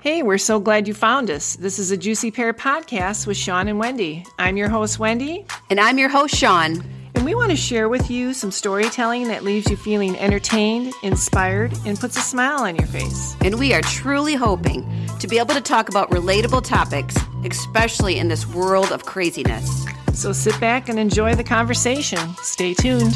Hey, we're so glad you found us. This is a Juicy Pear podcast with Sean and Wendy. I'm your host, Wendy. And I'm your host, Sean. And we want to share with you some storytelling that leaves you feeling entertained, inspired, and puts a smile on your face. And we are truly hoping to be able to talk about relatable topics, especially in this world of craziness. So sit back and enjoy the conversation. Stay tuned.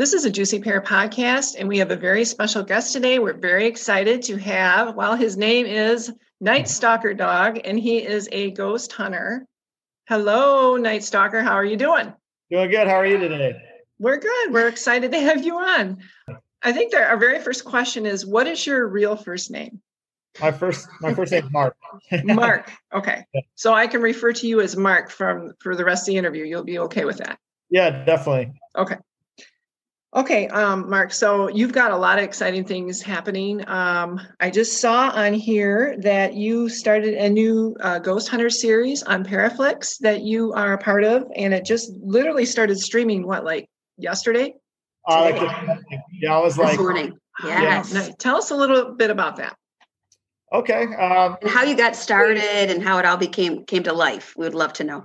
This is a Juicy Pear podcast, and we have a very special guest today. We're very excited to have, well, his name is Night Stalker Dog, and he is a ghost hunter. Hello, Night Stalker. How are you doing? Doing good. How are you today? We're good. We're excited to have you on. I think that our very first question is what is your real first name? My first my first name is Mark. Mark. Okay. So I can refer to you as Mark from for the rest of the interview. You'll be okay with that. Yeah, definitely. Okay. Okay, um, Mark. So you've got a lot of exciting things happening. Um, I just saw on here that you started a new uh, Ghost Hunter series on Paraflixx that you are a part of, and it just literally started streaming. What, like yesterday? Uh, like yeah, I was like, this morning. Yes. Yeah. Tell us a little bit about that. Okay. Um, and how you got started and how it all became came to life. We would love to know.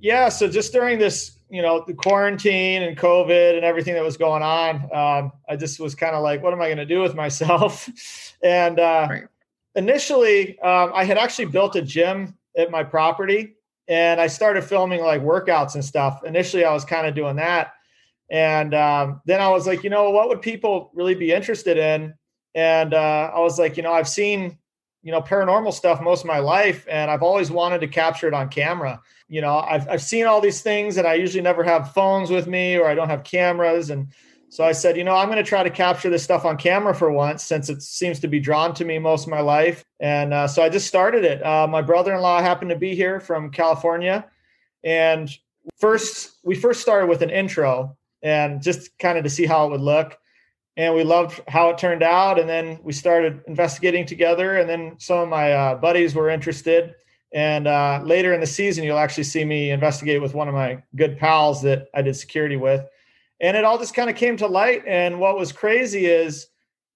Yeah. So just during this you know the quarantine and covid and everything that was going on um, i just was kind of like what am i going to do with myself? And uh, right. initially um, i had actually built a gym at my property and i started filming like workouts and stuff. Initially i was kind of doing that. And um, then i was like you know what would people really be interested in? And uh, i was like you know i've seen you know paranormal stuff most of my life and i've always wanted to capture it on camera. You know I've, I've seen all these things and i usually never have phones with me or i don't have cameras and so i said you know i'm going to try to capture this stuff on camera for once since it seems to be drawn to me most of my life. And uh, so i just started it. Uh, my brother-in-law happened to be here from california and first we first started with an intro and just kind of to see how it would look and we loved how it turned out and then we started investigating together and then some of my uh, buddies were interested and uh, later in the season, you'll actually see me investigate with one of my good pals that I did security with. And it all just kind of came to light. And what was crazy is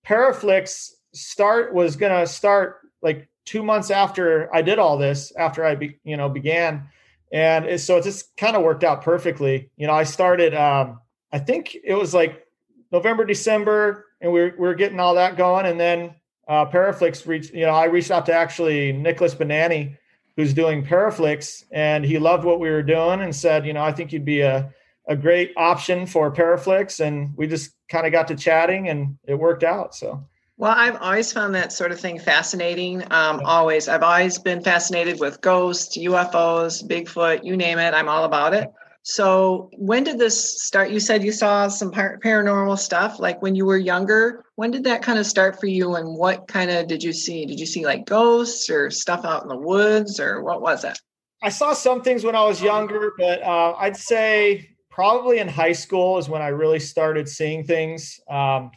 Paraflixx start was going to start like two months after I did all this, after I, be, you know, began. And it, so it just kind of worked out perfectly. You know, I started, um, I think it was like November, December, and we we're, we are getting all that going. And then uh, Paraflixx reached, you know, I reached out to actually Nicholas Benani, who's doing Paraflixx, and he loved what we were doing and said, you know, I think you'd be a, a great option for Paraflixx. And we just kind of got to chatting and it worked out. So. Well, I've always found that sort of thing fascinating. Um, always, I've always been fascinated with ghosts, UFOs, Bigfoot, you name it. I'm all about it. So, when did this start? You said you saw some par- paranormal stuff like when you were younger. When did that kind of start for you and what kind of did you see? Did you see like ghosts or stuff out in the woods or what was it? I saw some things when I was younger, but uh, I'd say probably in high school is when I really started seeing things. Um,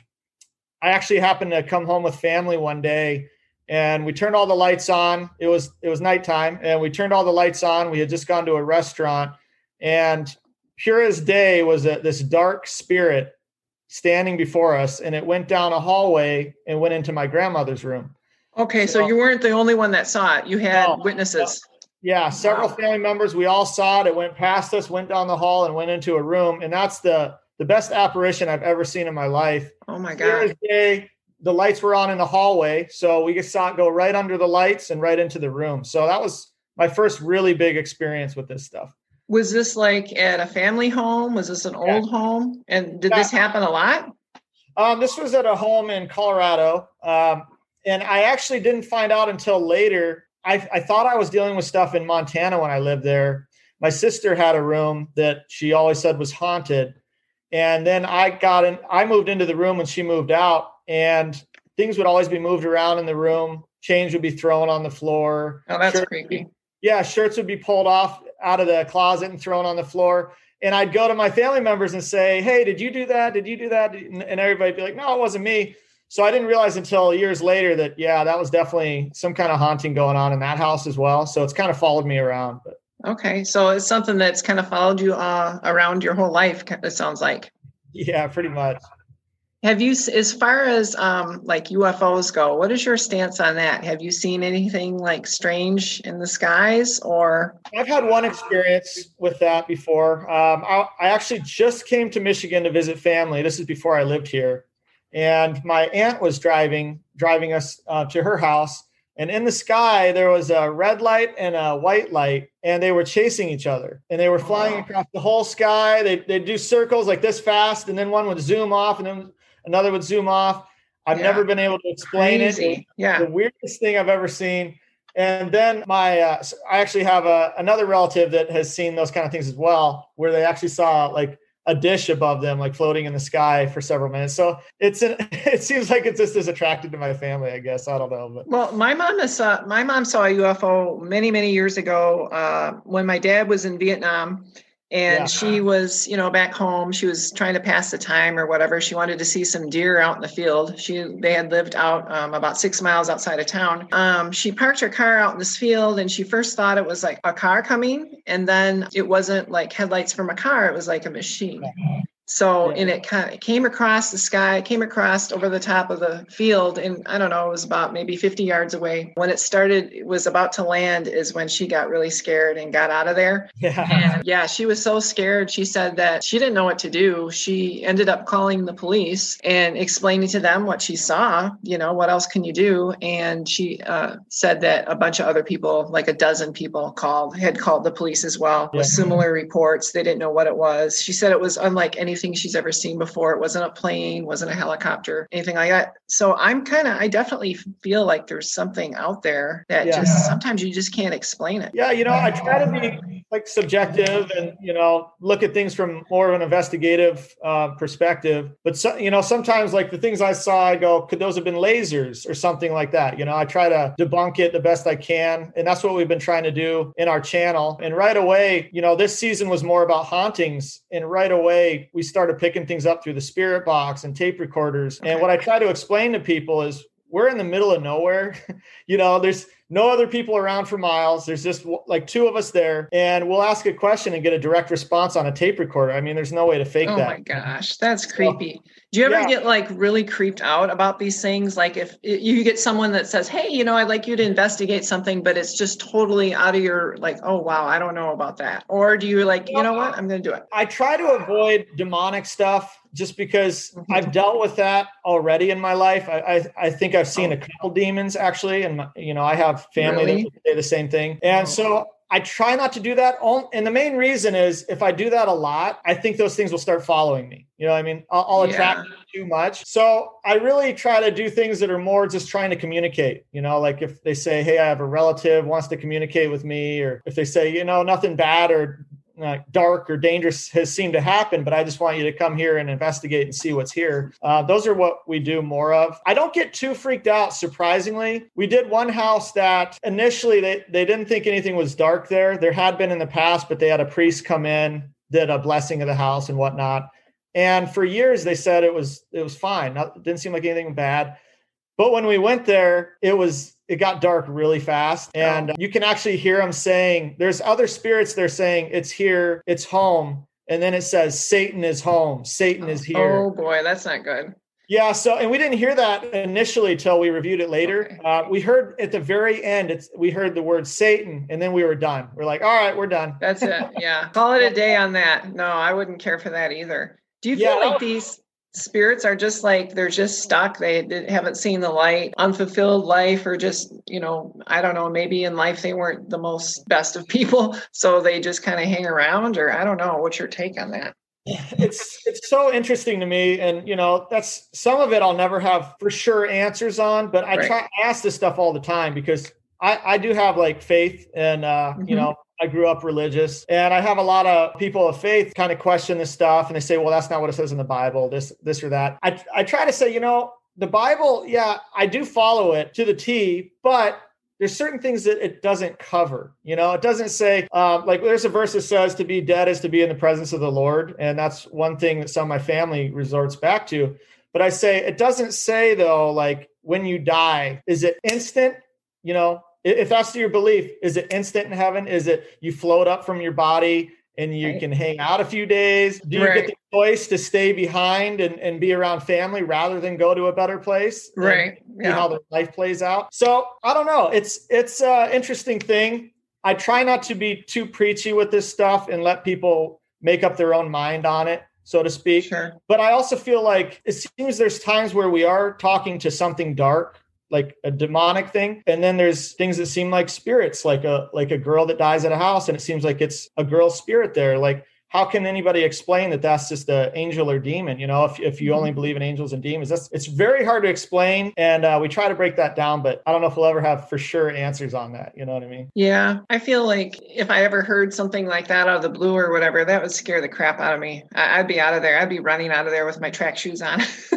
I actually happened to come home with family one day and we turned all the lights on. It was it was nighttime and we turned all the lights on. We had just gone to a restaurant and pure as day was a, this dark spirit standing before us, and it went down a hallway and went into my grandmother's room. Okay, so, so you weren't the only one that saw it. You had no, witnesses. Yeah, several wow. family members. We all saw it. It went past us, went down the hall, and went into a room. And that's the the best apparition I've ever seen in my life. Oh my god! Day, the lights were on in the hallway, so we just saw it go right under the lights and right into the room. So that was my first really big experience with this stuff. Was this like at a family home? Was this an old home? And did yeah. this happen a lot? Um, this was at a home in Colorado. Um, and I actually didn't find out until later. I, I thought I was dealing with stuff in Montana when I lived there. My sister had a room that she always said was haunted. And then I got in, I moved into the room when she moved out, and things would always be moved around in the room. Change would be thrown on the floor. Oh, that's creepy. Yeah, shirts would be pulled off out of the closet and thrown on the floor. And I'd go to my family members and say, Hey, did you do that? Did you do that? And everybody'd be like, No, it wasn't me. So I didn't realize until years later that, yeah, that was definitely some kind of haunting going on in that house as well. So it's kind of followed me around. But okay. So it's something that's kind of followed you uh, around your whole life, it sounds like. Yeah, pretty much. Have you, as far as um, like UFOs go, what is your stance on that? Have you seen anything like strange in the skies or? I've had one experience with that before. Um, I, I actually just came to Michigan to visit family. This is before I lived here. And my aunt was driving, driving us uh, to her house. And in the sky, there was a red light and a white light, and they were chasing each other. And they were flying across the whole sky. They they do circles like this fast, and then one would zoom off, and then another would zoom off. I've yeah. never been able to explain Crazy. it. Yeah. The weirdest thing I've ever seen. And then my, uh, I actually have a, another relative that has seen those kind of things as well, where they actually saw like a dish above them, like floating in the sky for several minutes. So it's an, it seems like it's just as attracted to my family, I guess. I don't know. But. Well, my mom saw my mom saw a UFO many, many years ago uh, when my dad was in Vietnam and yeah. she was you know back home she was trying to pass the time or whatever she wanted to see some deer out in the field. She they had lived out um, about six miles outside of town. Um, she parked her car out in this field and she first thought it was like a car coming and then it wasn't like headlights from a car it was like a machine so, yeah. and it kind of came across the sky, came across over the top of the field. And I don't know, it was about maybe 50 yards away. When it started, it was about to land, is when she got really scared and got out of there. Yeah. And yeah, she was so scared. She said that she didn't know what to do. She ended up calling the police and explaining to them what she saw. You know, what else can you do? And she uh, said that a bunch of other people, like a dozen people, called, had called the police as well yeah. with similar reports. They didn't know what it was. She said it was unlike any anything she's ever seen before. It wasn't a plane, wasn't a helicopter, anything like that. So I'm kind of, I definitely feel like there's something out there that yeah. just sometimes you just can't explain it. Yeah, you know, I try to be like subjective and you know look at things from more of an investigative uh, perspective. But so, you know, sometimes like the things I saw, I go, could those have been lasers or something like that? You know, I try to debunk it the best I can, and that's what we've been trying to do in our channel. And right away, you know, this season was more about hauntings, and right away we started picking things up through the spirit box and tape recorders. And what I try to explain to people is we're in the middle of nowhere. you know, there's no other people around for miles. There's just like two of us there, and we'll ask a question and get a direct response on a tape recorder. I mean, there's no way to fake oh that. Oh my gosh, that's creepy. Do you ever yeah. get like really creeped out about these things? Like if you get someone that says, "Hey, you know, I'd like you to investigate something," but it's just totally out of your like, "Oh wow, I don't know about that," or do you like, you know what, I'm going to do it? I try to avoid demonic stuff just because mm-hmm. I've dealt with that already in my life. I I, I think I've seen oh. a couple demons actually, and you know I have family really? that say the same thing, and oh. so I try not to do that. And the main reason is if I do that a lot, I think those things will start following me. You know I mean? I'll, I'll attract yeah. too much. So I really try to do things that are more just trying to communicate. You know, like if they say, hey, I have a relative wants to communicate with me, or if they say, you know, nothing bad or uh, dark or dangerous has seemed to happen, but I just want you to come here and investigate and see what's here. Uh, those are what we do more of. I don't get too freaked out, surprisingly. We did one house that initially they, they didn't think anything was dark there. There had been in the past, but they had a priest come in, did a blessing of the house and whatnot. And for years they said it was it was fine. Not, didn't seem like anything bad. But when we went there, it was it got dark really fast. And oh. you can actually hear them saying there's other spirits they're saying it's here it's home. And then it says satan is home satan is here. Oh boy that's not good. Yeah so and we didn't hear that initially till we reviewed it later. Okay. uh, we heard at the very end it's we heard the word satan and then we were done. We're like all right we're done. That's it yeah. Call it a day on that. No i wouldn't care for that either. Do you feel yeah, like these spirits are just like they're just stuck they haven't seen the light unfulfilled life or just you know i don't know maybe in life they weren't the most best of people so they just kind of hang around or i don't know what's your take on that it's it's so interesting to me and you know that's some of it i'll never have for sure answers on but i right. try ask this stuff all the time because i i do have like faith and uh mm-hmm. you know I grew up religious and I have a lot of people of faith kind of question this stuff and they say, well, that's not what it says in the Bible, this, this or that. I, I try to say, you know, the Bible, yeah, I do follow it to the T, but there's certain things that it doesn't cover. You know, it doesn't say, um, like, there's a verse that says to be dead is to be in the presence of the Lord. And that's one thing that some of my family resorts back to. But I say, it doesn't say, though, like, when you die, is it instant? You know, if that's your belief, is it instant in heaven? Is it you float up from your body and you right. can hang out a few days? Do you right. get the choice to stay behind and, and be around family rather than go to a better place? Right. Yeah. how their life plays out. So I don't know. It's it's an interesting thing. I try not to be too preachy with this stuff and let people make up their own mind on it so to speak. Sure. But I also feel like it seems there's times where we are talking to something dark like a demonic thing. And then there's things that seem like spirits like a like a girl that dies at a house and it seems like it's a girl spirit there. Like how can anybody explain that that's just an angel or demon? You know if, if you only mm-hmm. believe in angels and demons that's it's very hard to explain. And uh, we try to break that down but i don't know if we'll ever have for sure answers on that. You know what i mean? Yeah. I feel like if i ever heard something like that out of the blue or whatever that would scare the crap out of me. I, would be out of there. I'd be running out of there with my track shoes on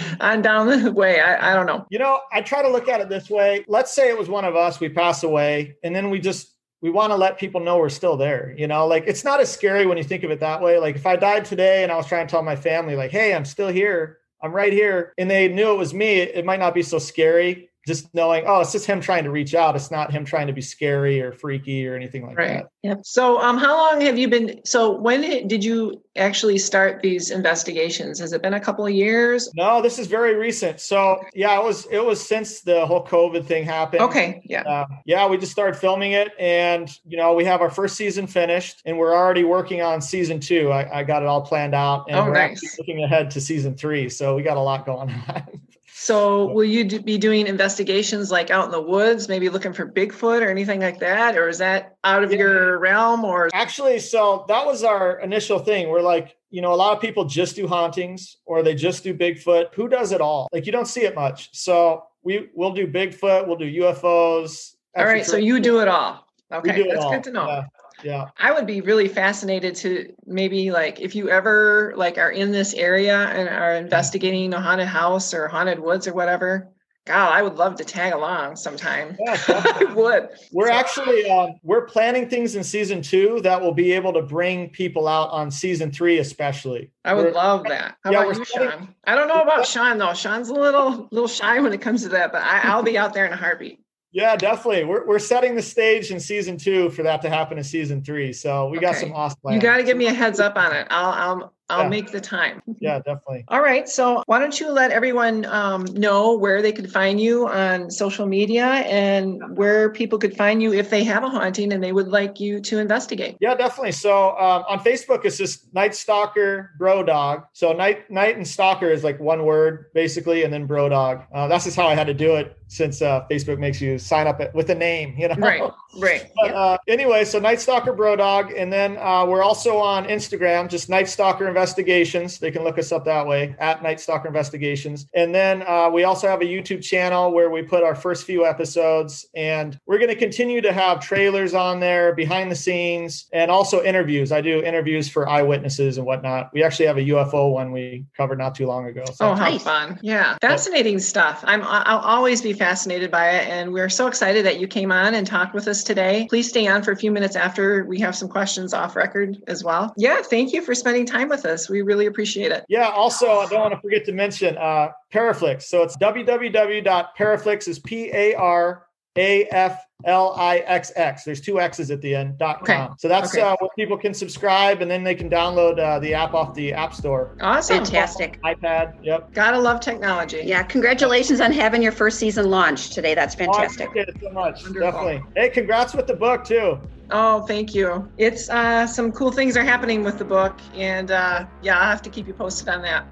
on down the way. I, I don't know. You know i try to look at it this way. Let's say it was one of us we pass away and then we just we want to let people know we're still there. You know, like it's not as scary when you think of it that way. Like if I died today and I was trying to tell my family, like, hey, I'm still here, I'm right here, and they knew it was me, it might not be so scary just knowing, oh, it's just him trying to reach out. It's not him trying to be scary or freaky or anything like right. that. Yep. So, um, how long have you been? So, when did you actually start these investigations? Has it been a couple of years? No, this is very recent. So, yeah, it was it was since the whole COVID thing happened. Okay. Yeah. Uh, yeah, we just started filming it, and you know, we have our first season finished, and we're already working on season two. I, I got it all planned out, and oh, we're nice. looking ahead to season three. So, we got a lot going on. So, will you do, be doing investigations like out in the woods, maybe looking for Bigfoot or anything like that, or is that out of yeah. your realm? Or actually, so that was our initial thing. We're like, you know, a lot of people just do hauntings or they just do Bigfoot. Who does it all? Like, you don't see it much. So we we'll do Bigfoot, we'll do UFOs. All right, so you do it all. Okay, that's all. good to know. Yeah yeah i would be really fascinated to maybe like if you ever like are in this area and are investigating a haunted house or haunted woods or whatever God, I would love to tag along sometime. Yeah, I would. We're so. actually um, we're planning things in season two that will be able to bring people out on season three, especially. I would we're, love that. How yeah, about you, Sean? I don't know about Sean though. Sean's a little little shy when it comes to that, but I, I'll be out there in a heartbeat. Yeah, definitely. We're, we're setting the stage in season two for that to happen in season three. So we okay. got some awesome plans. You got to give me a heads up on it. I'll I'll I'll yeah. make the time. Yeah, definitely. All right. So why don't you let everyone um, know where they could find you on social media and where people could find you if they have a haunting and they would like you to investigate? Yeah, definitely. So um, on Facebook, it's just Night Stalker Brodawg. So night night and stalker is like one word basically, and then Brodawg. Uh, that's just how I had to do it since uh, Facebook makes you sign up with a name, you know. Right. Right. But, uh, anyway, so Night Stalker Brodawg, and then uh, we're also on Instagram, just Night Stalker Investigations. They can look us up that way at Night Stalker Investigations. And then uh, we also have a YouTube channel where we put our first few episodes, and we're going to continue to have trailers on there, behind the scenes, and also interviews. I do interviews for eyewitnesses and whatnot. We actually have a UFO one we covered not too long ago. So. Oh, how nice. fun! Yeah, fascinating stuff. I'm I'll always be fascinated by it, and we're so excited that you came on and talked with us today. Please stay on for a few minutes after we have some questions off record as well. Yeah, thank you for spending time with us. We really appreciate it. Yeah, also, I don't want to forget to mention uh, Paraflixx. So it's www.paraflixx is P A R A F L I X X. There's two X's at the end. Dot com. Okay. So that's okay. uh, where people can subscribe, and then they can download uh, the app off the App Store. Awesome, fantastic. iPad. Yep. Gotta love technology. Yeah. Congratulations on having your first season launch today. That's fantastic. Oh, it so much. Wonderful. Definitely. Hey, congrats with the book too. Oh, thank you. It's uh, some cool things are happening with the book, and uh, yeah, I'll have to keep you posted on that.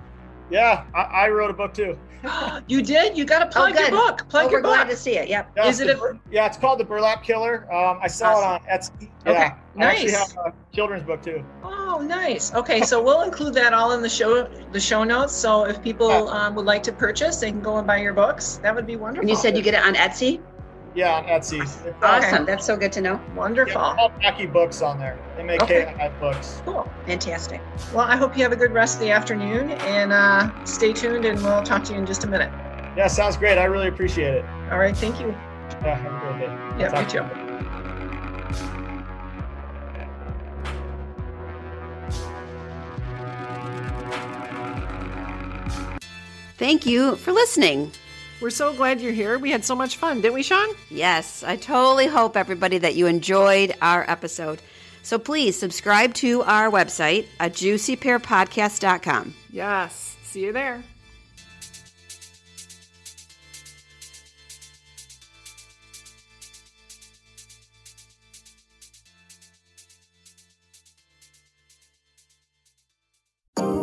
Yeah, I, I wrote a book too. you did? You got to plug oh, your book. Plug oh, your book. glad to see it. Yep. Yeah, Is it? A... yeah, it's called The Burlap Killer. Um, I saw awesome. it on Etsy. Yeah. Okay. Nice. I have a children's book too. Oh, nice. Okay, so we'll include that all in the show the show notes. So if people um, would like to purchase, they can go and buy your books. That would be wonderful. And you said you get it on Etsy. Yeah, on Etsy. Awesome. Okay. That's so good to know. Wonderful. Yeah, all Maki Books on there. M-A-K-I okay. Books. Cool. Fantastic. Well, I hope you have a good rest of the afternoon and uh, stay tuned and we'll talk to you in just a minute. Yeah, sounds great. I really appreciate it. All right. Thank you. Yeah, have a great day. Yeah, thank you too. Thank you for listening. We're so glad you're here. We had so much fun, didn't we, Sean? Yes, I totally hope everybody that you enjoyed our episode. So please subscribe to our website at juicypearpodcast.com. Yes. See you there.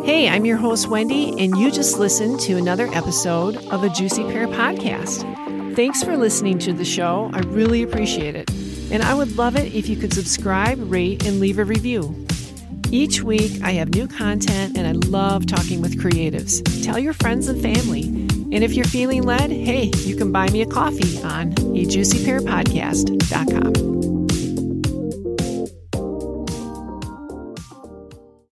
Hey, I'm your host, Wendy, and you just listened to another episode of the Juicy Pear Podcast. Thanks for listening to the show. I really appreciate it. And I would love it if you could subscribe, rate, and leave a review. Each week, I have new content and I love talking with creatives. Tell your friends and family. And if you're feeling led, hey, you can buy me a coffee on a juicypearpodcast.com.